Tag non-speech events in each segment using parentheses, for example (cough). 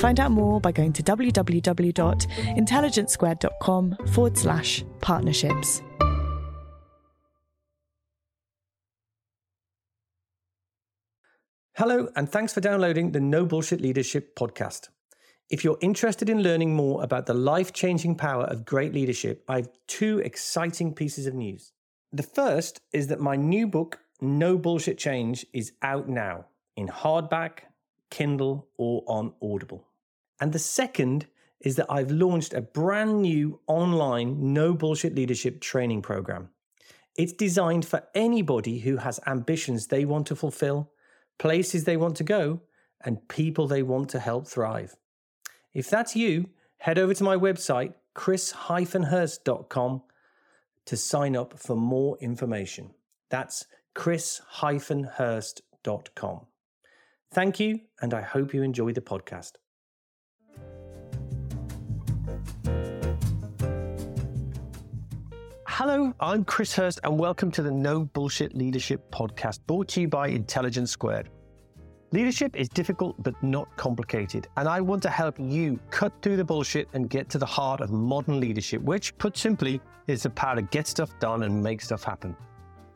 Find out more by going to www.intelligencesquared.com forward slash partnerships. Hello, and thanks for downloading the No Bullshit Leadership podcast. If you're interested in learning more about the life changing power of great leadership, I have two exciting pieces of news. The first is that my new book, No Bullshit Change, is out now in hardback, Kindle, or on Audible. And the second is that I've launched a brand new online no bullshit leadership training program. It's designed for anybody who has ambitions they want to fulfill, places they want to go, and people they want to help thrive. If that's you, head over to my website, chris-hirst.com to sign up for more information. That's chris-hirst.com. Thank you, and I hope you enjoy the podcast. Hello, I'm Chris Hirst, and welcome to the No Bullshit Leadership Podcast, brought to you by Intelligence Squared. Leadership is difficult but not complicated, and I want to help you cut through the bullshit and get to the heart of modern leadership, which, put simply, is the power to get stuff done and make stuff happen.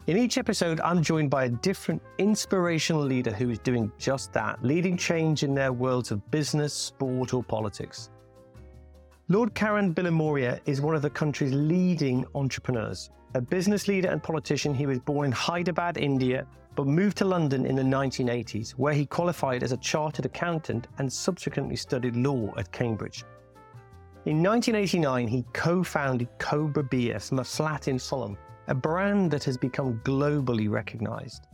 In each episode, I'm joined by a different inspirational leader who is doing just that, leading change in their worlds of business, sport, or politics. Lord Karan Bilimoria is one of the country's leading entrepreneurs. A business leader and politician, he was born in Hyderabad, India, but moved to London in the 1980s, where he qualified as a chartered accountant and subsequently studied law at Cambridge. In 1989, he co founded Cobra Beer from a flat in Fulham, a brand that has become globally recognised.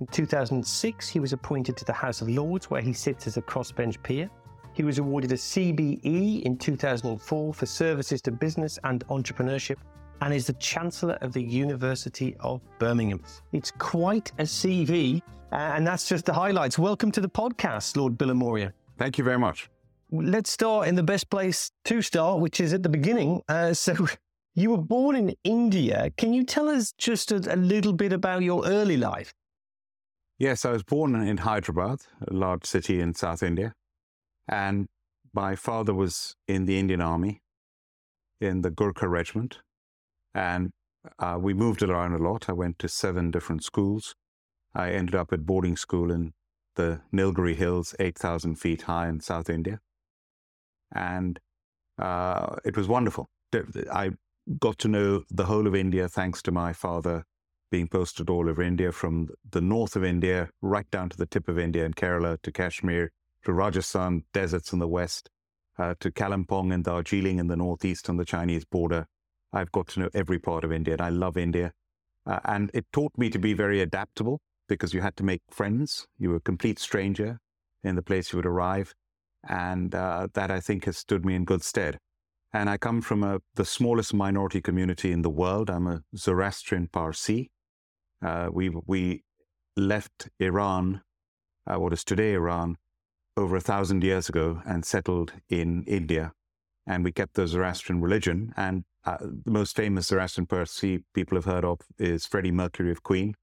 In 2006, he was appointed to the House of Lords, where he sits as a crossbench peer. He was awarded a CBE in 2004 for services to business and entrepreneurship and is the Chancellor of the University of Birmingham. It's quite a CV, and that's just the highlights. Welcome to the podcast, Lord Bilimoria. Thank you very much. Let's start in the best place to start, which is at the beginning. Uh, so, (laughs) you were born in India. Can you tell us just a, a little bit about your early life? Yes, I was born in Hyderabad, a large city in South India. And my father was in the Indian Army, in the Gurkha Regiment. And uh, we moved around a lot. I went to seven different schools. I ended up at boarding school in the Nilgiri Hills, 8,000 feet high in South India. And uh, it was wonderful. I got to know the whole of India thanks to my father being posted all over India from the north of India right down to the tip of India in Kerala to Kashmir to Rajasthan deserts in the west, uh, to Kalimpong and Darjeeling in the northeast on the Chinese border. I've got to know every part of India and I love India. Uh, and it taught me to be very adaptable because you had to make friends. You were a complete stranger in the place you would arrive. And uh, that I think has stood me in good stead. And I come from a, the smallest minority community in the world. I'm a Zoroastrian Parsi. Uh, we, we left Iran, uh, what is today Iran, over a thousand years ago and settled in India. And we kept the Zoroastrian religion. And uh, the most famous Zoroastrian Parsi people have heard of is Freddie Mercury of Queen.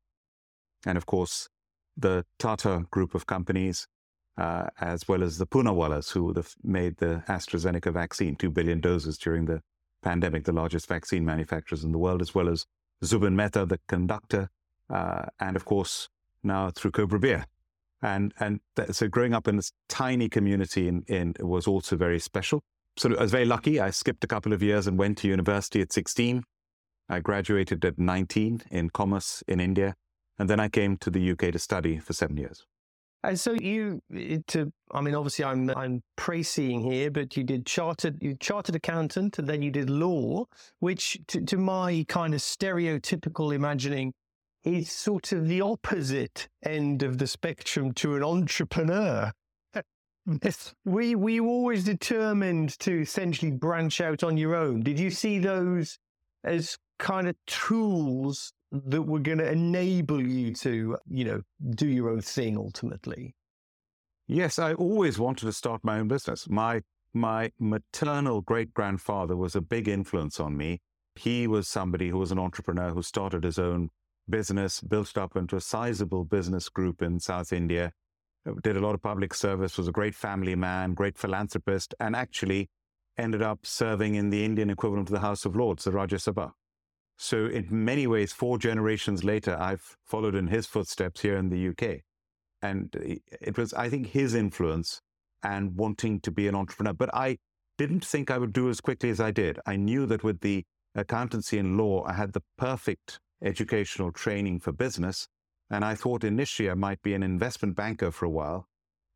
And of course, the Tata group of companies, uh, as well as the Poonawallas, who made the AstraZeneca vaccine, 2 billion doses during the pandemic, the largest vaccine manufacturers in the world, as well as Zubin Mehta, the conductor, uh, and of course, now through Cobra Beer, and and so growing up in this tiny community in, in was also very special. of, I was very lucky. I skipped a couple of years and went to university at 16. I graduated at 19 in commerce in India. And then I came to the UK to study for seven years. And so you, eh, to, I mean, obviously I'm I'm précising here, but you did chartered, you chartered accountant, and then you did law, which to, to my kind of stereotypical imagining is sort of the opposite end of the spectrum to an entrepreneur. (laughs) we we always determined to essentially branch out on your own. Did you see those as kind of tools that were going to enable you to, you know, do your own thing ultimately? Yes, I always wanted to start my own business. My my maternal great grandfather was a big influence on me. He was somebody who was an entrepreneur who started his own business, built it up into a sizable business group in South India, uh, did a lot of public service, was a great family man, great philanthropist, and actually ended up serving in the Indian equivalent of the House of Lords, the Rajya Sabha. So, in many ways, four generations later, I've followed in his footsteps here in the UK. And it was, I think, his influence and wanting to be an entrepreneur. But I didn't think I would do as quickly as I did. I knew that with the accountancy and law, I had the perfect educational training for business. And I thought initially I might be an investment banker for a while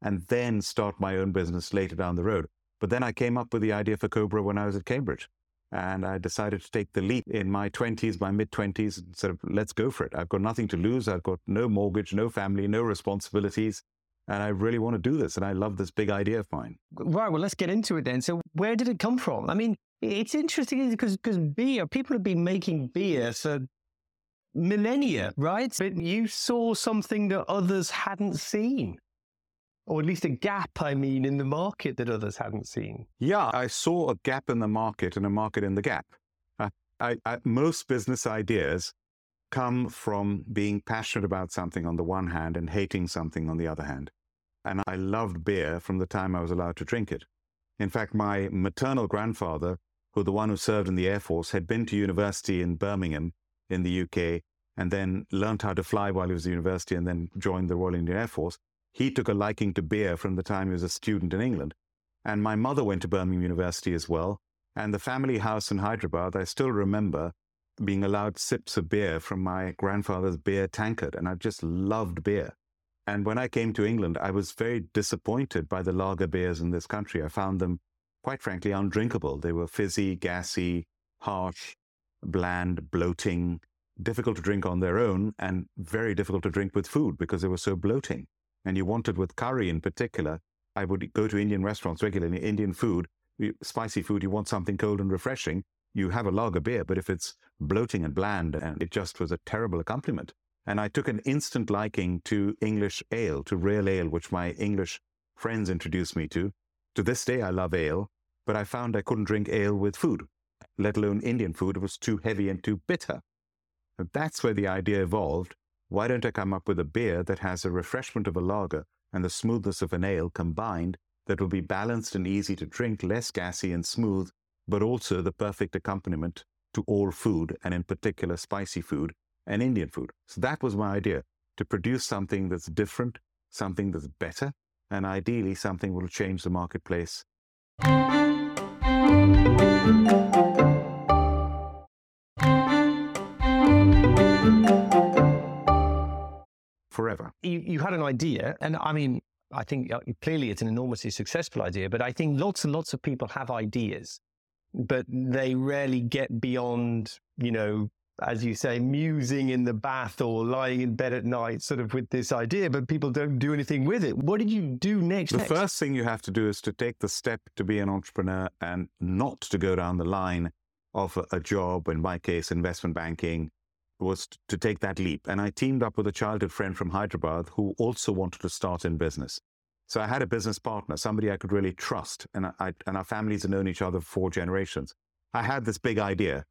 and then start my own business later down the road. But then I came up with the idea for Cobra when I was at Cambridge. And I decided to take the leap in my 20s, my mid 20s, and sort of let's go for it. I've got nothing to lose. I've got no mortgage, no family, no responsibilities. And I really want to do this. And I love this big idea of mine. Right. Well, let's get into it then. So, where did it come from? I mean, it's interesting because because beer, people have been making beer for millennia, right? But you saw something that others hadn't seen or at least a gap, I mean, in the market that others hadn't seen. Yeah, I saw a gap in the market and a market in the gap. Uh, I, I, most business ideas come from being passionate about something on the one hand and hating something on the other hand. And I loved beer from the time I was allowed to drink it. In fact, my maternal grandfather, who the one who served in the Air Force, had been to university in Birmingham in the UK and then learned how to fly while he was at university and then joined the Royal Indian Air Force he took a liking to beer from the time he was a student in England. And my mother went to Birmingham University as well. And the family house in Hyderabad, I still remember being allowed sips of beer from my grandfather's beer tankard. And I just loved beer. And when I came to England, I was very disappointed by the lager beers in this country. I found them, quite frankly, undrinkable. They were fizzy, gassy, harsh, bland, bloating, difficult to drink on their own, and very difficult to drink with food because they were so bloating and you wanted with curry in particular, I would go to Indian restaurants regularly, Indian food, spicy food, you want something cold and refreshing, you have a lager beer, but if it's bloating and bland, and it just was a terrible accompaniment. And I took an instant liking to English ale, to real ale, which my English friends introduced me to. To this day, I love ale, but I found I couldn't drink ale with food, let alone Indian food. It was too heavy and too bitter. that's where the idea evolved why don't I come up with a beer that has a refreshment of a lager and the smoothness of an ale combined that will be balanced and easy to drink, less gassy and smooth, but also the perfect accompaniment to all food, and in particular spicy food and Indian food. So that was my idea to produce something that's different, something that's better, and ideally something will change the marketplace. Forever. You, you had an idea, and I mean, I think uh, clearly it's an enormously successful idea, but I think lots and lots of people have ideas, but they rarely get beyond, you know, as you say, musing in the bath or lying in bed at night, sort of with this idea, but people don't do anything with it. What did you do next? The next? first thing you have to do is to take the step to be an entrepreneur and not to go down the line of a, a job, in my case, investment banking, was to take that leap. And I teamed up with a childhood friend from Hyderabad who also wanted to start in business. So I had a business partner, somebody I could really trust. And, I, and our families had known each other for four generations. I had this big idea,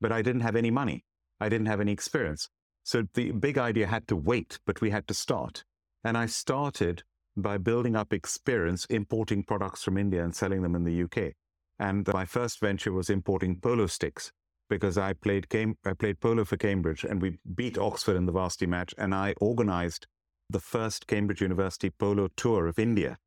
but I didn't have any money. I didn't have any experience. So the big idea had to wait, but we had to start. And I started by building up experience importing products from India and selling them in the UK. And my first venture was importing polo sticks because I played I played polo for Cambridge and we beat Oxford in the varsity match and I organized the first Cambridge University polo tour of India.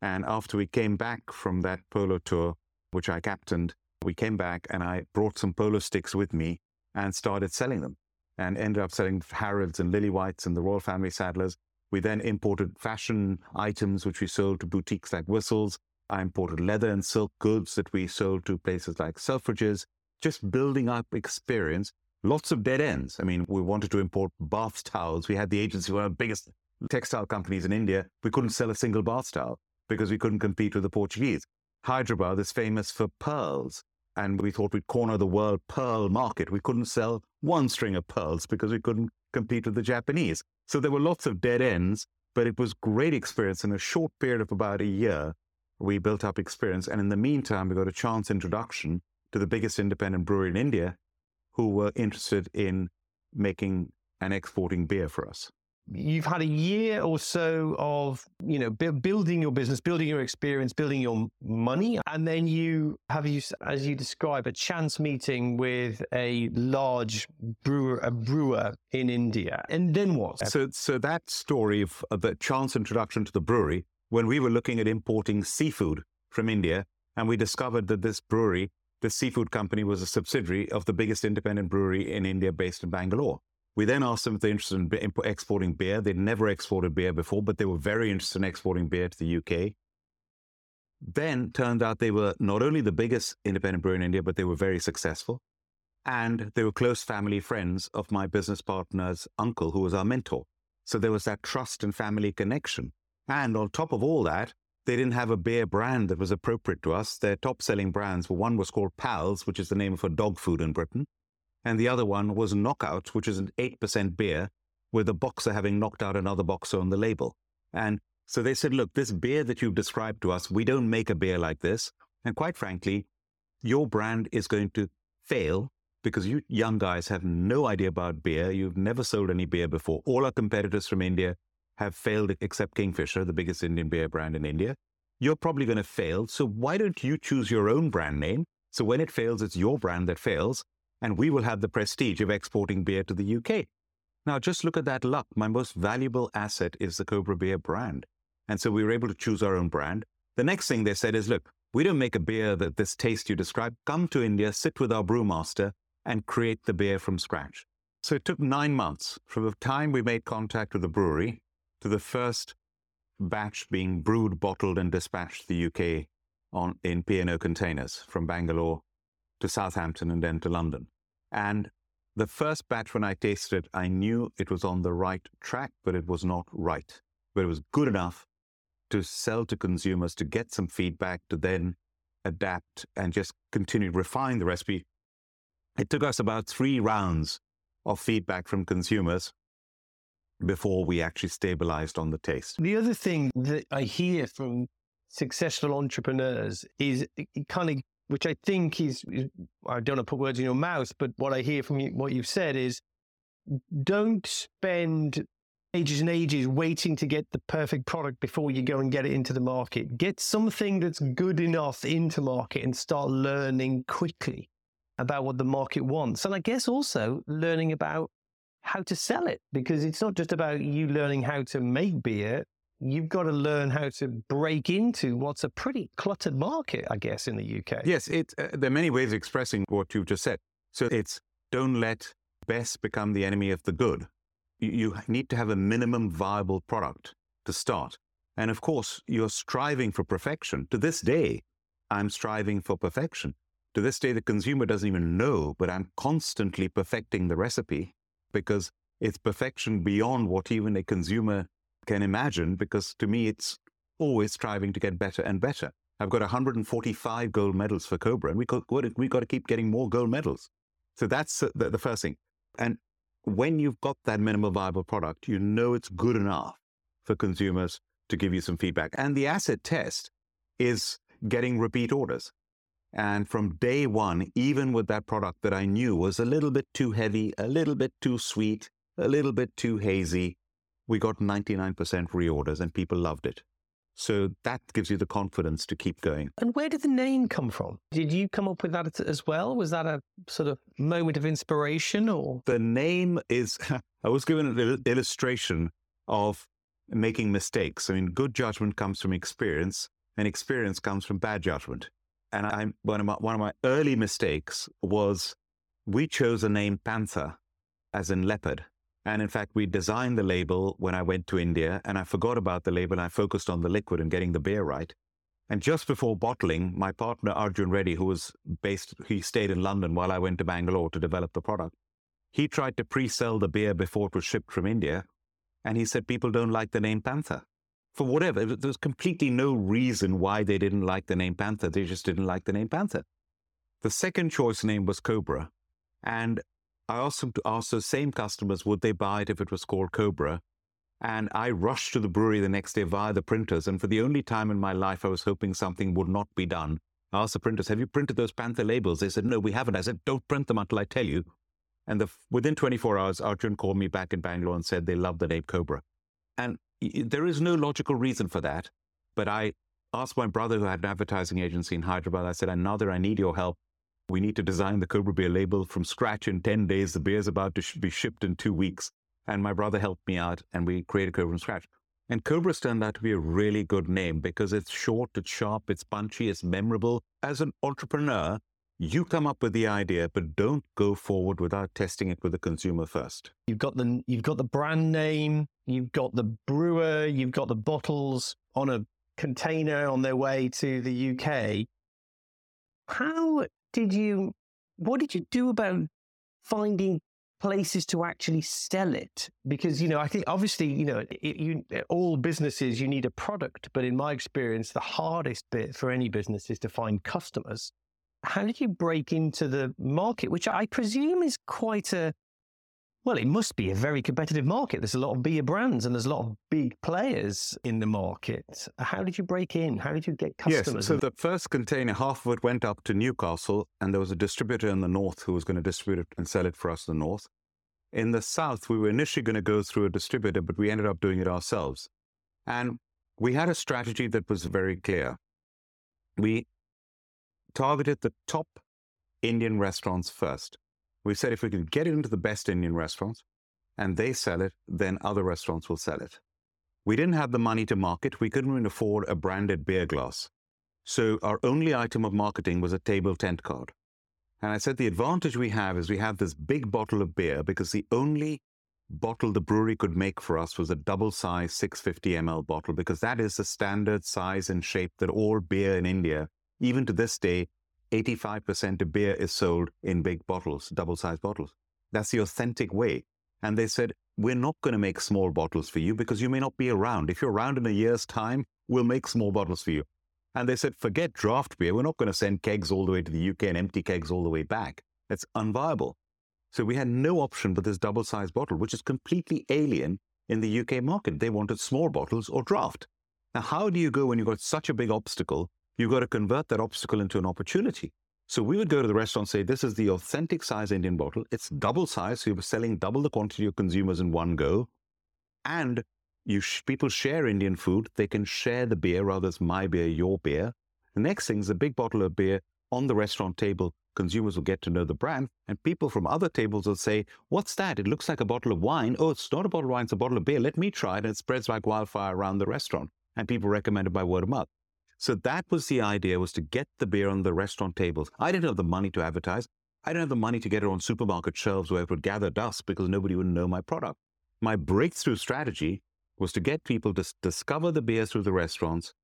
And after we came back from that polo tour, which I captained. We came back and I brought some polo sticks with me and started selling them and ended up selling Harrods and Lillywhites and the Royal Family Saddlers. We then imported fashion items, which we sold to boutiques like Whistles. I imported leather and silk goods that we sold to places like Selfridges, just building up experience. Lots of dead ends. I mean, we wanted to import bath towels. We had the agency, one of the biggest textile companies in India. We couldn't sell a single bath towel because we couldn't compete with the Portuguese. Hyderabad is famous for pearls and we thought we'd corner the world pearl market. We couldn't sell one string of pearls because we couldn't compete with the Japanese. So there were lots of dead ends, but it was great experience. In a short period of about a year, we built up experience. And in the meantime, we got a chance introduction to the biggest independent brewery in India who were interested in making and exporting beer for us. You've had a year or so of you know bu- building your business building your experience building your money and then you have you as you describe a chance meeting with a large brewer a brewer in india. And then what? So so that story of, of the chance introduction to the brewery when we were looking at importing seafood from india and we discovered that this brewery this seafood company was a subsidiary of the biggest independent brewery in india based in bangalore we then asked them if they're interested in exporting beer. They'd never exported beer before, but they were very interested in exporting beer to the UK. Then turned out they were not only the biggest independent brewery in India, but they were very successful. And they were close family friends of my business partner's uncle, who was our mentor. So there was that trust and family connection. And on top of all that, they didn't have a beer brand that was appropriate to us. Their top selling brands were one was called Pals, which is the name a dog food in Britain and the other one was Knockout, which is an 8% beer, with a boxer having knocked out another boxer on the label. And so they said, look, this beer that you've described to us, we don't make a beer like this. And quite frankly, your brand is going to fail because you young guys have no idea about beer. You've never sold any beer before. All our competitors from India have failed except Kingfisher, the biggest Indian beer brand in India. You're probably going to fail. So why don't you choose your own brand name? So when it fails, it's your brand that fails and we will have the prestige of exporting beer to the UK. Now, just look at that luck. My most valuable asset is the Cobra Beer brand. And so we were able to choose our own brand. The next thing they said is, look, we don't make a beer that this taste you describe. Come to India, sit with our brewmaster, and create the beer from scratch. So it took nine months from the time we made contact with the brewery to the first batch being brewed, bottled, and dispatched to the UK on, in P&O containers from Bangalore to Southampton and then to London. And the first batch, when I tasted, it, I knew it was on the right track, but it was not right. But it was good enough to sell to consumers, to get some feedback, to then adapt and just continue to refine the recipe. It took us about three rounds of feedback from consumers before we actually stabilized on the taste. The other thing that I hear from successful entrepreneurs is kind of which I think is, is, I don't want to put words in your mouth, but what I hear from you, what you've said is don't spend ages and ages waiting to get the perfect product before you go and get it into the market. Get something that's good enough into market and start learning quickly about what the market wants. And I guess also learning about how to sell it because it's not just about you learning how to make beer you've got to learn how to break into what's a pretty cluttered market, I guess, in the UK. Yes, it, uh, there are many ways of expressing what you've just said. So it's don't let best become the enemy of the good. You, you need to have a minimum viable product to start. And of course, you're striving for perfection. To this day, I'm striving for perfection. To this day, the consumer doesn't even know, but I'm constantly perfecting the recipe because it's perfection beyond what even a consumer can imagine because to me, it's always striving to get better and better. I've got 145 gold medals for Cobra, and we got, to keep getting more gold medals. So that's the first thing. And when you've got that minimal viable product, you know it's good enough for consumers to give you some feedback. And the asset test is getting repeat orders. And from day one, even with that product that I knew was a little bit too heavy, a little bit too sweet, a little bit too hazy, we got 99% reorders and people loved it. So that gives you the confidence to keep going. And where did the name come from? Did you come up with that as well? Was that a sort of moment of inspiration or? The name is, (laughs) I was given an illustration of making mistakes. I mean, good judgment comes from experience and experience comes from bad judgment. And I, one, of my, one of my early mistakes was we chose a name Panther, as in leopard. And in fact, we designed the label when I went to India and I forgot about the label. and I focused on the liquid and getting the beer right. And just before bottling, my partner Arjun Reddy, who was based, he stayed in London while I went to Bangalore to develop the product. He tried to pre-sell the beer before it was shipped from India. And he said people don't like the name Panther. For whatever, there was completely no reason why they didn't like the name Panther. They just didn't like the name Panther. The second choice name was Cobra. And I asked them to ask those same customers, would they buy it if it was called Cobra? And I rushed to the brewery the next day via the printers. And for the only time in my life, I was hoping something would not be done. I asked the printers, have you printed those Panther labels? They said, no, we haven't. I said, don't print them until I tell you. And the, within 24 hours, Arjun called me back in Bangalore and said they love the name Cobra. And there is no logical reason for that. But I asked my brother who had an advertising agency in Hyderabad, I said, Another, I need your help. We need to design the Cobra Beer label from scratch in 10 days. The beer's about to sh- be shipped in two weeks. And my brother helped me out and we created Cobra from scratch. And Cobra's turned out to be a really good name because it's short, it's sharp, it's punchy, it's memorable. As an entrepreneur, you come up with the idea, but don't go forward without testing it with the consumer first. You've got the you've got the brand name, you've got the brewer, you've got the bottles on a container on their way to the UK. How did you what did you do about finding places to actually sell it because you know i think obviously you know it, you all businesses you need a product but in my experience the hardest bit for any business is to find customers how did you break into the market, which I presume is quite a well, it must be a very competitive market. There's a lot of beer brands and there's a lot of big players in the market. How did you break in? How did you get customers? Yes, so the first container, half of it went up to Newcastle, and there was a distributor in the north who was going to distribute it and sell it for us in the north. In the south, we were initially going to go through a distributor, but we ended up doing it ourselves. And we had a strategy that was very clear. We targeted the top Indian restaurants first. We said if we can get it into the best Indian restaurants and they sell it, then other restaurants will sell it. We didn't have the money to market. We couldn't afford a branded beer glass. So our only item of marketing was a table tent card. And I said the advantage we have is we have this big bottle of beer because the only bottle the brewery could make for us was a double size 650 ml bottle because that is the standard size and shape that all beer in India even to this day, 85% of beer is sold in big bottles, double sized bottles. That's the authentic way. And they said, We're not going to make small bottles for you because you may not be around. If you're around in a year's time, we'll make small bottles for you. And they said, Forget draft beer. We're not going to send kegs all the way to the UK and empty kegs all the way back. That's unviable. So we had no option but this double sized bottle, which is completely alien in the UK market. They wanted small bottles or draft. Now, how do you go when you've got such a big obstacle You've got to convert that obstacle into an opportunity. So we would go to the restaurant and say, this is the authentic size Indian bottle. It's double size. So you're selling double the quantity of consumers in one go. And you sh- people share Indian food. They can share the beer rather it's my beer, your beer. The next thing is a big bottle of beer on the restaurant table. Consumers will get to know the brand and people from other tables will say, what's that? It looks like a bottle of wine. Oh, it's not a bottle of wine. It's a bottle of beer. Let me try it. And it spreads like wildfire around the restaurant. And people recommend it by word of mouth. So that was the idea was to get the beer on the restaurant tables. I didn't have the money to advertise. I didn't have the money to get it on supermarket shelves where it would gather dust because nobody would know my product. My breakthrough strategy was to get people to discover the beer through the restaurants.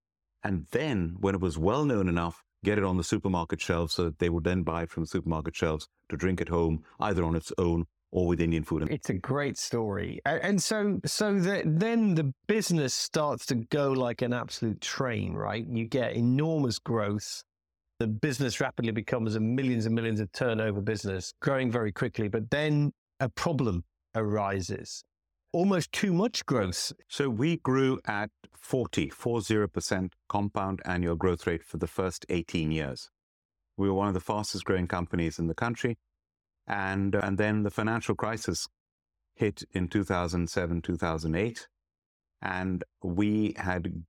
And then when it was well known enough, get it on the supermarket shelves so that they would then buy it from the supermarket shelves to drink at home, either on its own or with Indian food. It's a great story, and so so that then the business starts to go like an absolute train, right? You get enormous growth. The business rapidly becomes a millions and millions of turnover business, growing very quickly. But then a problem arises, almost too much growth. So we grew at 40, 40% compound annual growth rate for the first 18 years. We were one of the fastest growing companies in the country. And, uh, and then the financial crisis hit in 2007, 2008. And we had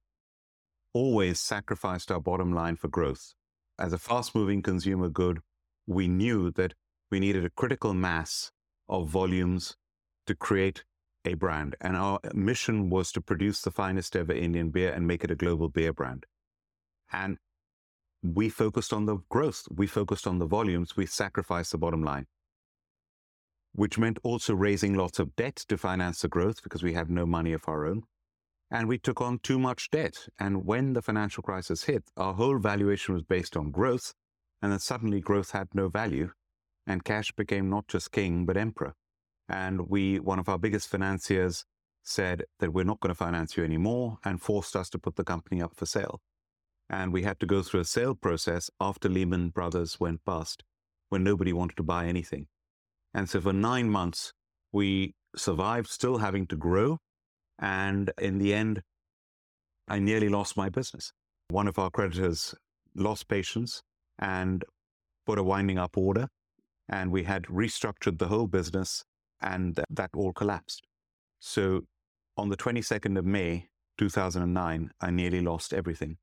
always sacrificed our bottom line for growth. As a fast moving consumer good, we knew that we needed a critical mass of volumes to create a brand. And our mission was to produce the finest ever Indian beer and make it a global beer brand. And we focused on the growth, we focused on the volumes, we sacrificed the bottom line, which meant also raising lots of debt to finance the growth because we had no money of our own. And we took on too much debt. And when the financial crisis hit, our whole valuation was based on growth. And then suddenly growth had no value. And cash became not just king, but emperor. And we, one of our biggest financiers, said that we're not going to finance you anymore and forced us to put the company up for sale. And we had to go through a sale process after Lehman Brothers went bust when nobody wanted to buy anything. And so for nine months, we survived still having to grow. And in the end, I nearly lost my business. One of our creditors lost patience and put a winding up order. And we had restructured the whole business and that all collapsed. So on the 22nd of May, 2009, I nearly lost everything.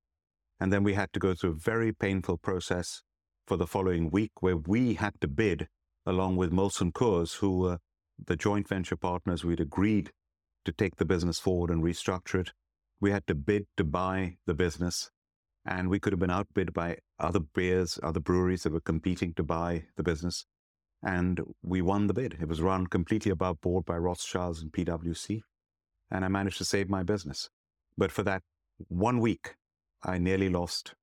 And then we had to go through a very painful process for the following week where we had to bid along with Molson Coors, who were the joint venture partners we'd agreed to take the business forward and restructure it. We had to bid to buy the business and we could have been outbid by other beers, other breweries that were competing to buy the business. And we won the bid. It was run completely above board by Rothschilds and PwC. And I managed to save my business. But for that one week, I nearly lost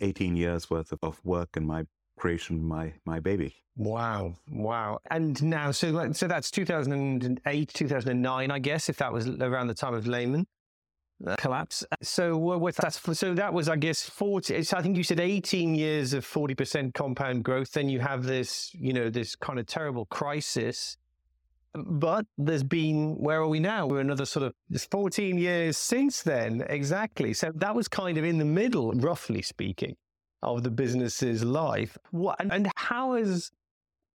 18 years worth of work and my creation, my my baby. Wow, wow! And now, so so that's 2008, 2009, I guess, if that was around the time of Lehman uh, collapse. So what that's so that was, I guess, 40. I think you said 18 years of 40 percent compound growth. Then you have this, you know, this kind of terrible crisis but there's been, where are we now? We're another sort of it's 14 years since then. Exactly. So that was kind of in the middle, roughly speaking, of the business's life. What, and, and how has,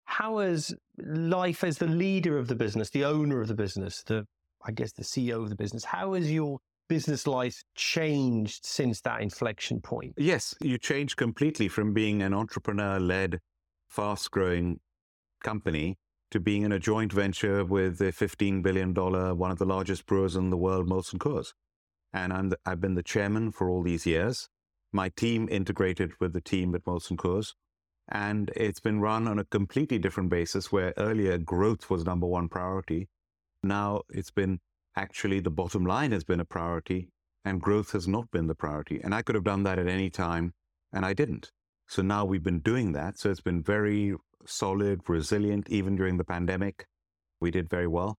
how has life as the leader of the business, the owner of the business, the, I guess the CEO of the business, how has your business life changed since that inflection point? Yes, you changed completely from being an entrepreneur led, fast growing company to being in a joint venture with a $15 billion, one of the largest brewers in the world, Molson Coors. And I'm the, I've been the chairman for all these years. My team integrated with the team at Molson Coors. And it's been run on a completely different basis where earlier growth was number one priority. Now it's been actually the bottom line has been a priority and growth has not been the priority. And I could have done that at any time and I didn't. So now we've been doing that. So it's been very solid, resilient, even during the pandemic. We did very well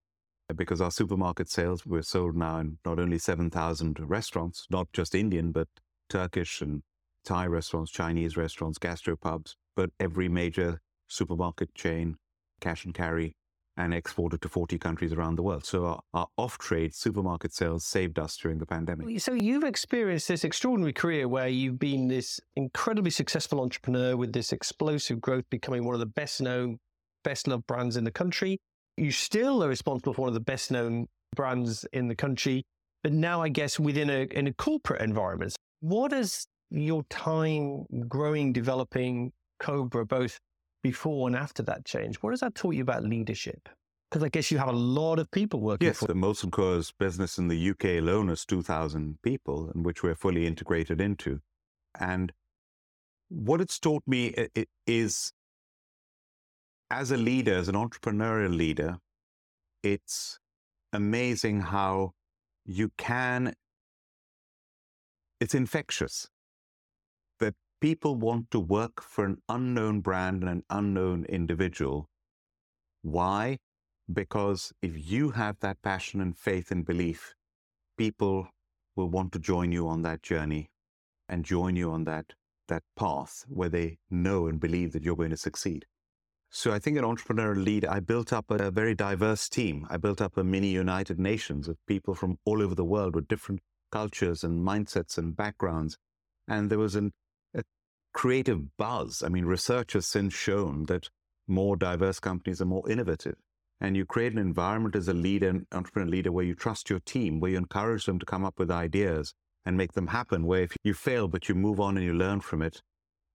because our supermarket sales were sold now in not only 7,000 restaurants, not just Indian, but Turkish and Thai restaurants, Chinese restaurants, gastropubs, but every major supermarket chain, cash and carry, and exported to 40 countries around the world. So our, our off trade supermarket sales saved us during the pandemic. So you've experienced this extraordinary career where you've been this incredibly successful entrepreneur with this explosive growth, becoming one of the best known, best loved brands in the country. You still are responsible for one of the best known brands in the country, but now I guess within a, in a corporate environment. What has your time growing, developing Cobra, both before and after that change. What has that taught you about leadership? Because I guess you have a lot of people working yes, for. the Molson Coors business in the UK alone is 2,000 people, in which we're fully integrated into. And what it's taught me is, as a leader, as an entrepreneurial leader, it's amazing how you can, it's infectious that people want to work for an unknown brand and an unknown individual. Why? Because if you have that passion and faith and belief, people will want to join you on that journey and join you on that, that path where they know and believe that you're going to succeed. So I think an entrepreneurial leader, I built up a very diverse team. I built up a mini United Nations of people from all over the world with different cultures and mindsets and backgrounds. And there was an a creative buzz. I mean, research has since shown that more diverse companies are more innovative. And you create an environment as a leader, entrepreneur leader, where you trust your team, where you encourage them to come up with ideas and make them happen, where if you fail, but you move on and you learn from it.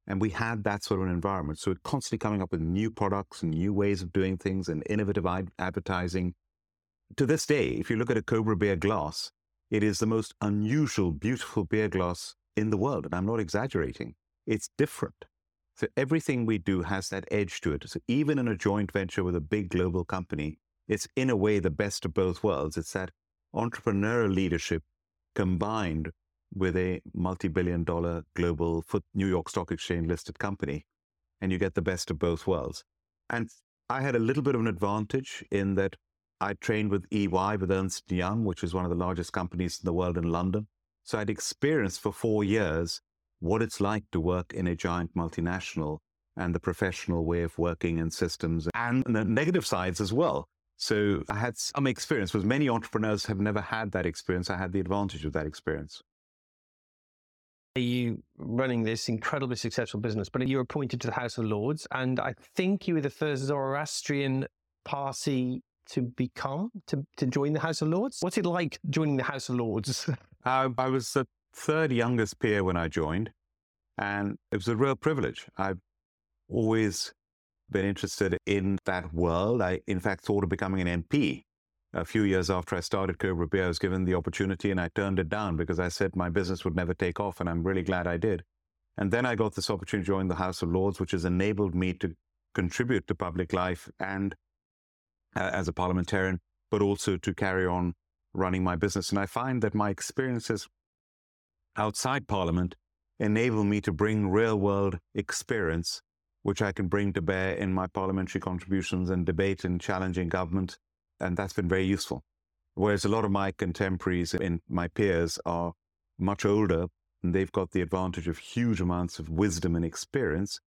And we had that sort of an environment. So we're constantly coming up with new products and new ways of doing things and innovative advertising. To this day, if you look at a Cobra beer glass, it is the most unusual, beautiful beer glass in the world. And I'm not exaggerating. it's different. So everything we do has that edge to it. So even in a joint venture with a big global company, it's in a way the best of both worlds. It's that entrepreneurial leadership combined with a multi-billion dollar global New York Stock Exchange listed company. And you get the best of both worlds. And I had a little bit of an advantage in that I trained with EY, with Ernst Young, which is one of the largest companies in the world in London. So I'd experienced for four years what it's like to work in a giant multinational and the professional way of working in systems and the negative sides as well. So I had some experience, because many entrepreneurs have never had that experience. I had the advantage of that experience. Are you running this incredibly successful business, but you were appointed to the House of Lords, and I think you were the first Zoroastrian Parsi to become to, to join the House of Lords. What's it like joining the House of Lords? uh, (laughs) I was the third youngest peer when I joined, and it was a real privilege. I've always been interested in that world. I, in fact, thought of becoming an MP. A few years after I started Cobra Beer, I was given the opportunity and I turned it down because I said my business would never take off, and I'm really glad I did. And then I got this opportunity to join the House of Lords, which has enabled me to contribute to public life and uh, as a parliamentarian, but also to carry on running my business. And I find that my experiences outside Parliament enable me to bring real world experience, which I can bring to bear in my parliamentary contributions and debate and challenging government. And that's been very useful. Whereas a lot of my contemporaries and my peers are much older and they've got the advantage of huge amounts of wisdom and experience.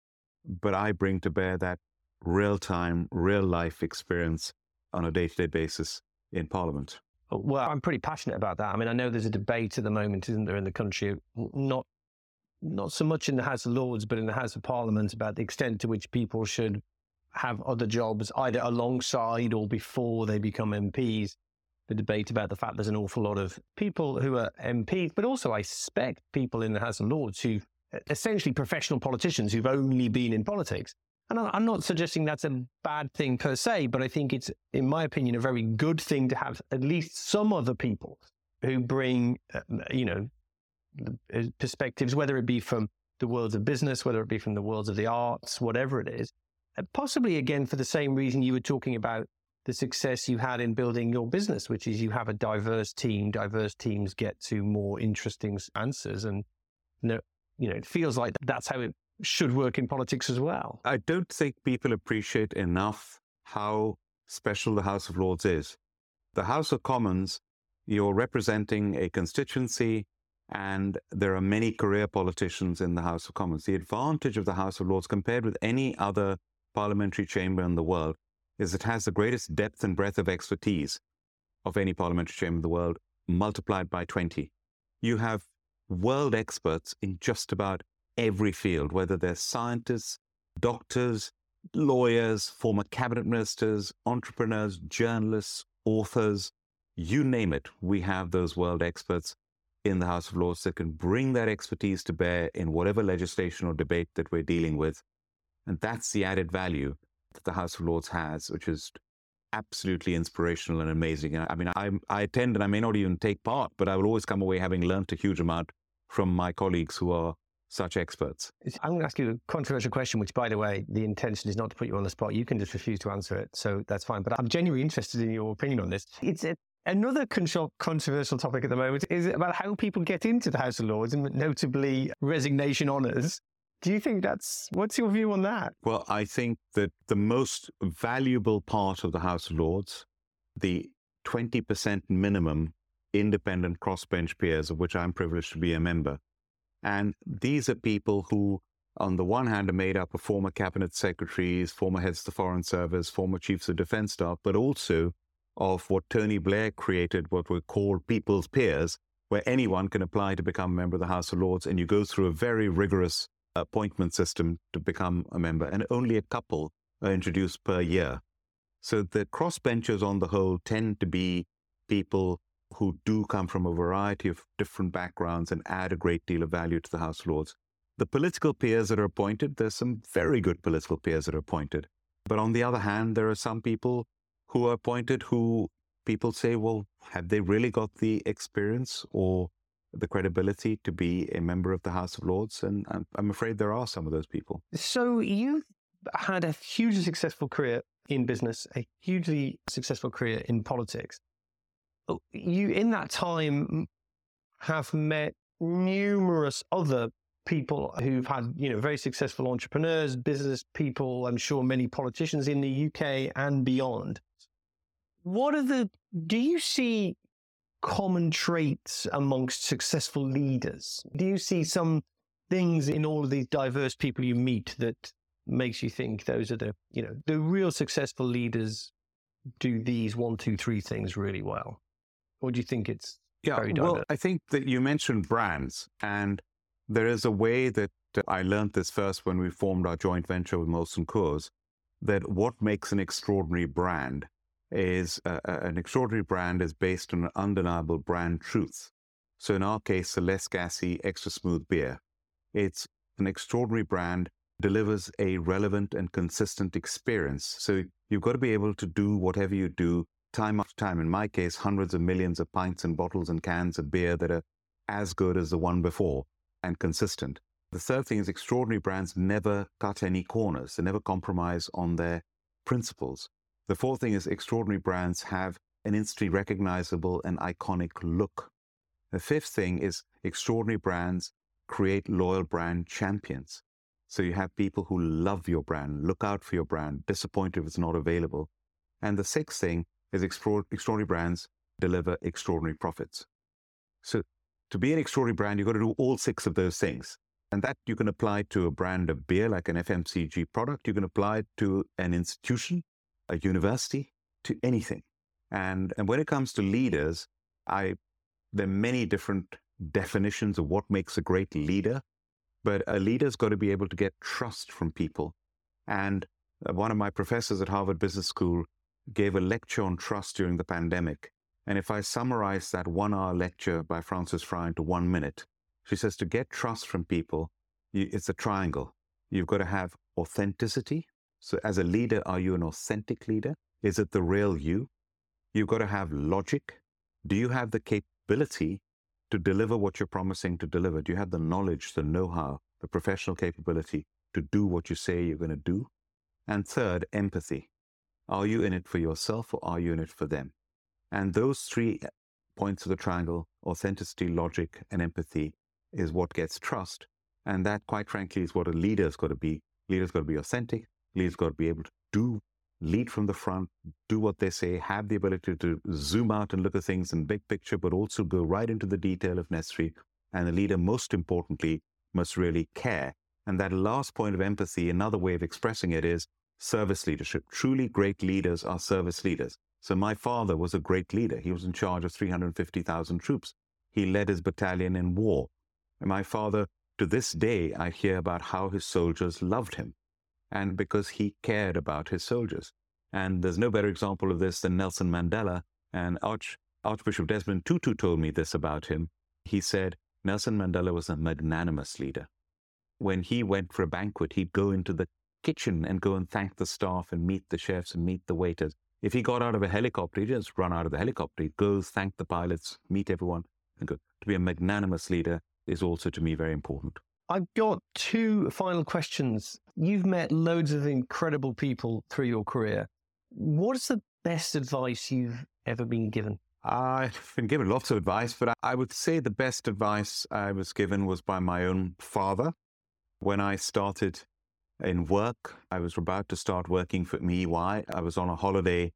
But I bring to bear that real time, real life experience on a day to day basis in Parliament. Uh, well, I'm pretty passionate about that. I mean, I know there's a debate at the moment, isn't there, in the country, not not so much in the House of Lords, but in the House of Parliament about the extent to which people should have other jobs either alongside or before they become MPs. The debate about the fact there's an awful lot of people who are MPs, but also I suspect people in the House of Lords who essentially professional politicians who've only been in politics and I'm not suggesting that's a bad thing per se, but I think it's, in my opinion, a very good thing to have at least some other people who bring, uh, you know, uh, perspectives, whether it be from the worlds of business, whether it be from the worlds of the arts, whatever it is. Possibly again for the same reason you were talking about the success you had in building your business, which is you have a diverse team. Diverse teams get to more interesting answers, and you know, it feels like that's how it should work in politics as well. I don't think people appreciate enough how special the House of Lords is. The House of Commons, you're representing a constituency, and there are many career politicians in the House of Commons. The advantage of the House of Lords compared with any other parliamentary chamber in the world is it has the greatest depth and breadth of expertise of any parliamentary chamber in the world, multiplied by 20. You have world experts in just about every field, whether they're scientists, doctors, lawyers, former cabinet ministers, entrepreneurs, journalists, authors, you name it. We have those world experts in the House of Lords that can bring that expertise to bear in whatever legislation or debate that we're dealing with. And that's the added value that the House of Lords has, which is absolutely inspirational and amazing. And I mean, I, I attend and I may not even take part, but I will always come away having learnt a huge amount from my colleagues who are such experts? I'm going to ask you a controversial question, which, by the way, the intention is not to put you on the spot. You can just refuse to answer it. So that's fine. But I'm genuinely interested in your opinion on this. It's a, another controversial topic at the moment is about how people get into the House of Lords, and notably resignation honours. Do you think that's what's your view on that? Well, I think that the most valuable part of the House of Lords, the 20% minimum independent crossbench peers, of which I'm privileged to be a member, and these are people who, on the one hand, are made up of former cabinet secretaries, former heads of the Foreign Service, former chiefs of defense staff, but also of what Tony Blair created, what were called people's peers, where anyone can apply to become a member of the House of Lords. And you go through a very rigorous appointment system to become a member, and only a couple are introduced per year. So the crossbenchers on the whole tend to be people who do come from a variety of different backgrounds and add a great deal of value to the House of Lords. The political peers that are appointed, there's some very good political peers that are appointed. But on the other hand, there are some people who are appointed who people say, well, have they really got the experience or the credibility to be a member of the House of Lords. And I'm, I'm afraid there are some of those people. So you had a hugely successful career in business, a hugely successful career in politics. Oh, you, in that time, have met numerous other people who've had, you know, very successful entrepreneurs, business people, I'm sure many politicians in the UK and beyond. What are the, do you see common traits amongst successful leaders? Do you see some things in all of these diverse people you meet that makes you think those are the, you know, the real successful leaders do these one, two, three things really well? Or do you think it's yeah, very well, I think that you mentioned brands, and there is a way that I learned this first when we formed our joint venture with Molson Coors, that what makes an extraordinary brand is uh, an extraordinary brand is based on an undeniable brand truth. So in our case, the less gassy, extra smooth beer, it's an extraordinary brand delivers a relevant and consistent experience. So you've got to be able to do whatever you do time after time. In my case, hundreds of millions of pints and bottles and cans of beer that are as good as the one before and consistent. The third thing is extraordinary brands never cut any corners. They never compromise on their principles. The fourth thing is extraordinary brands have an instantly recognizable and iconic look. The fifth thing is extraordinary brands create loyal brand champions. So you have people who love your brand, look out for your brand, disappointed if it's not available. And the sixth thing is extraordinary brands deliver extraordinary profits. So to be an extraordinary brand, you've got to do all six of those things. And that you can apply to a brand of beer like an FMCG product. You can apply it to an institution, a university, to anything. And, and when it comes to leaders, I, there are many different definitions of what makes a great leader, but a leader's got to be able to get trust from people. And uh, one of my professors at Harvard Business School gave a lecture on trust during the pandemic. And if I summarize that one hour lecture by Frances Frei into one minute, she says to get trust from people, it's a triangle. You've got to have authenticity. So, as a leader, are you an authentic leader? Is it the real you? You've got to have logic. Do you have the capability to deliver what you're promising to deliver? Do you have the knowledge, the know how, the professional capability to do what you say you're going to do? And third, empathy. Are you in it for yourself or are you in it for them? And those three points of the triangle authenticity, logic, and empathy is what gets trust. And that, quite frankly, is what a leader's got to be. Leader's got to be authentic. Leader's got to be able to do, lead from the front, do what they say, have the ability to zoom out and look at things in big picture, but also go right into the detail if necessary. And the leader, most importantly, must really care. And that last point of empathy, another way of expressing it is service leadership. Truly great leaders are service leaders. So my father was a great leader. He was in charge of 350,000 troops. He led his battalion in war. And my father, to this day, I hear about how his soldiers loved him. And because he cared about his soldiers. And there's no better example of this than Nelson Mandela. And Arch, Archbishop Desmond Tutu told me this about him. He said, Nelson Mandela was a magnanimous leader. When he went for a banquet, he'd go into the kitchen and go and thank the staff and meet the chefs and meet the waiters. If he got out of a helicopter, he'd just run out of the helicopter. He'd go thank the pilots, meet everyone, and go. To be a magnanimous leader is also to me very important. I've got two final questions. You've met loads of incredible people through your career. What is the best advice you've ever been given? I've been given lots of advice, but I would say the best advice I was given was by my own father. When I started in work. I was about to start working for EY. I was on a holiday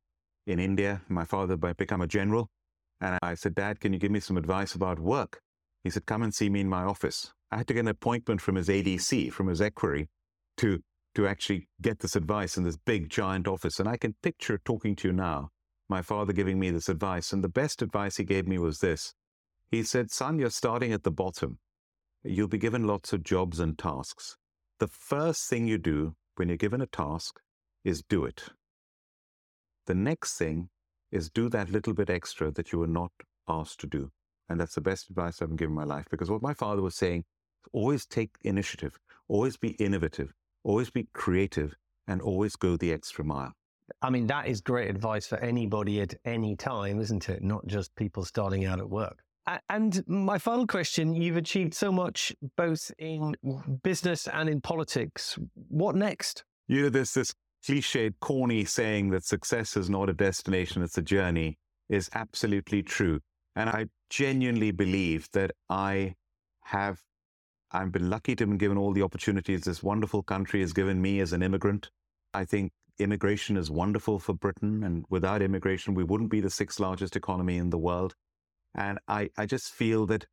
in India. My father had become a general. And I said, Dad, can you give me some advice about work? He said, Come and see me in my office. I had to get an appointment from his ADC, from his equerry, to, to actually get this advice in this big, giant office. And I can picture talking to you now, my father giving me this advice. And the best advice he gave me was this He said, Son, you're starting at the bottom. You'll be given lots of jobs and tasks the first thing you do when you're given a task is do it. The next thing is do that little bit extra that you were not asked to do. And that's the best advice I've been given my life because what my father was saying, always take initiative, always be innovative, always be creative, and always go the extra mile. I mean, that is great advice for anybody at any time, isn't it? Not just people starting out at work. And my final question you've achieved so much both in business and in politics. What next? You know, there's this cliched, corny saying that success is not a destination, it's a journey, is absolutely true. And I genuinely believe that I have, I've been lucky to have been given all the opportunities this wonderful country has given me as an immigrant. I think immigration is wonderful for Britain. And without immigration, we wouldn't be the sixth largest economy in the world. And I, I just feel that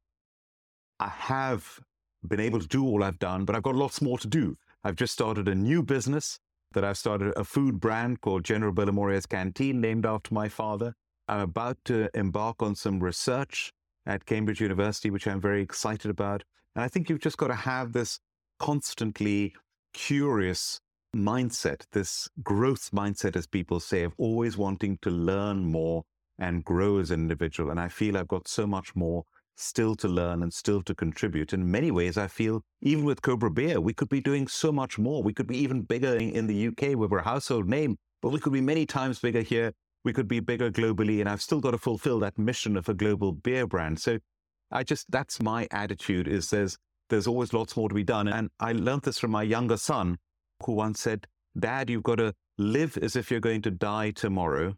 I have been able to do all I've done, but I've got lots more to do. I've just started a new business that I've started a food brand called General Bilimoria's Canteen, named after my father. I'm about to embark on some research at Cambridge University, which I'm very excited about. And I think you've just got to have this constantly curious mindset, this growth mindset, as people say, of always wanting to learn more and grow as an individual. And I feel I've got so much more still to learn and still to contribute. In many ways, I feel even with Cobra Beer, we could be doing so much more. We could be even bigger in the UK where we're a household name, but we could be many times bigger here. We could be bigger globally. And I've still got to fulfill that mission of a global beer brand. So I just, that's my attitude is there's, there's always lots more to be done. And I learned this from my younger son who once said, Dad, you've got to live as if you're going to die tomorrow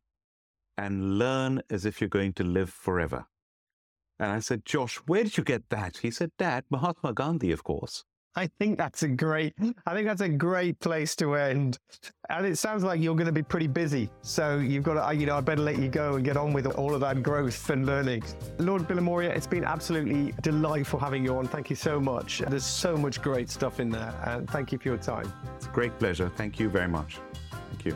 and learn as if you're going to live forever. And I said, Josh, where did you get that? He said, Dad, Mahatma Gandhi, of course. I think that's a great, I think that's a great place to end. And it sounds like you're going to be pretty busy. So you've got to, you know, I better let you go and get on with all of that growth and learning. Lord Bilimoria, it's been absolutely delightful having you on. Thank you so much. There's so much great stuff in there. And thank you for your time. It's a great pleasure. Thank you very much. Thank you.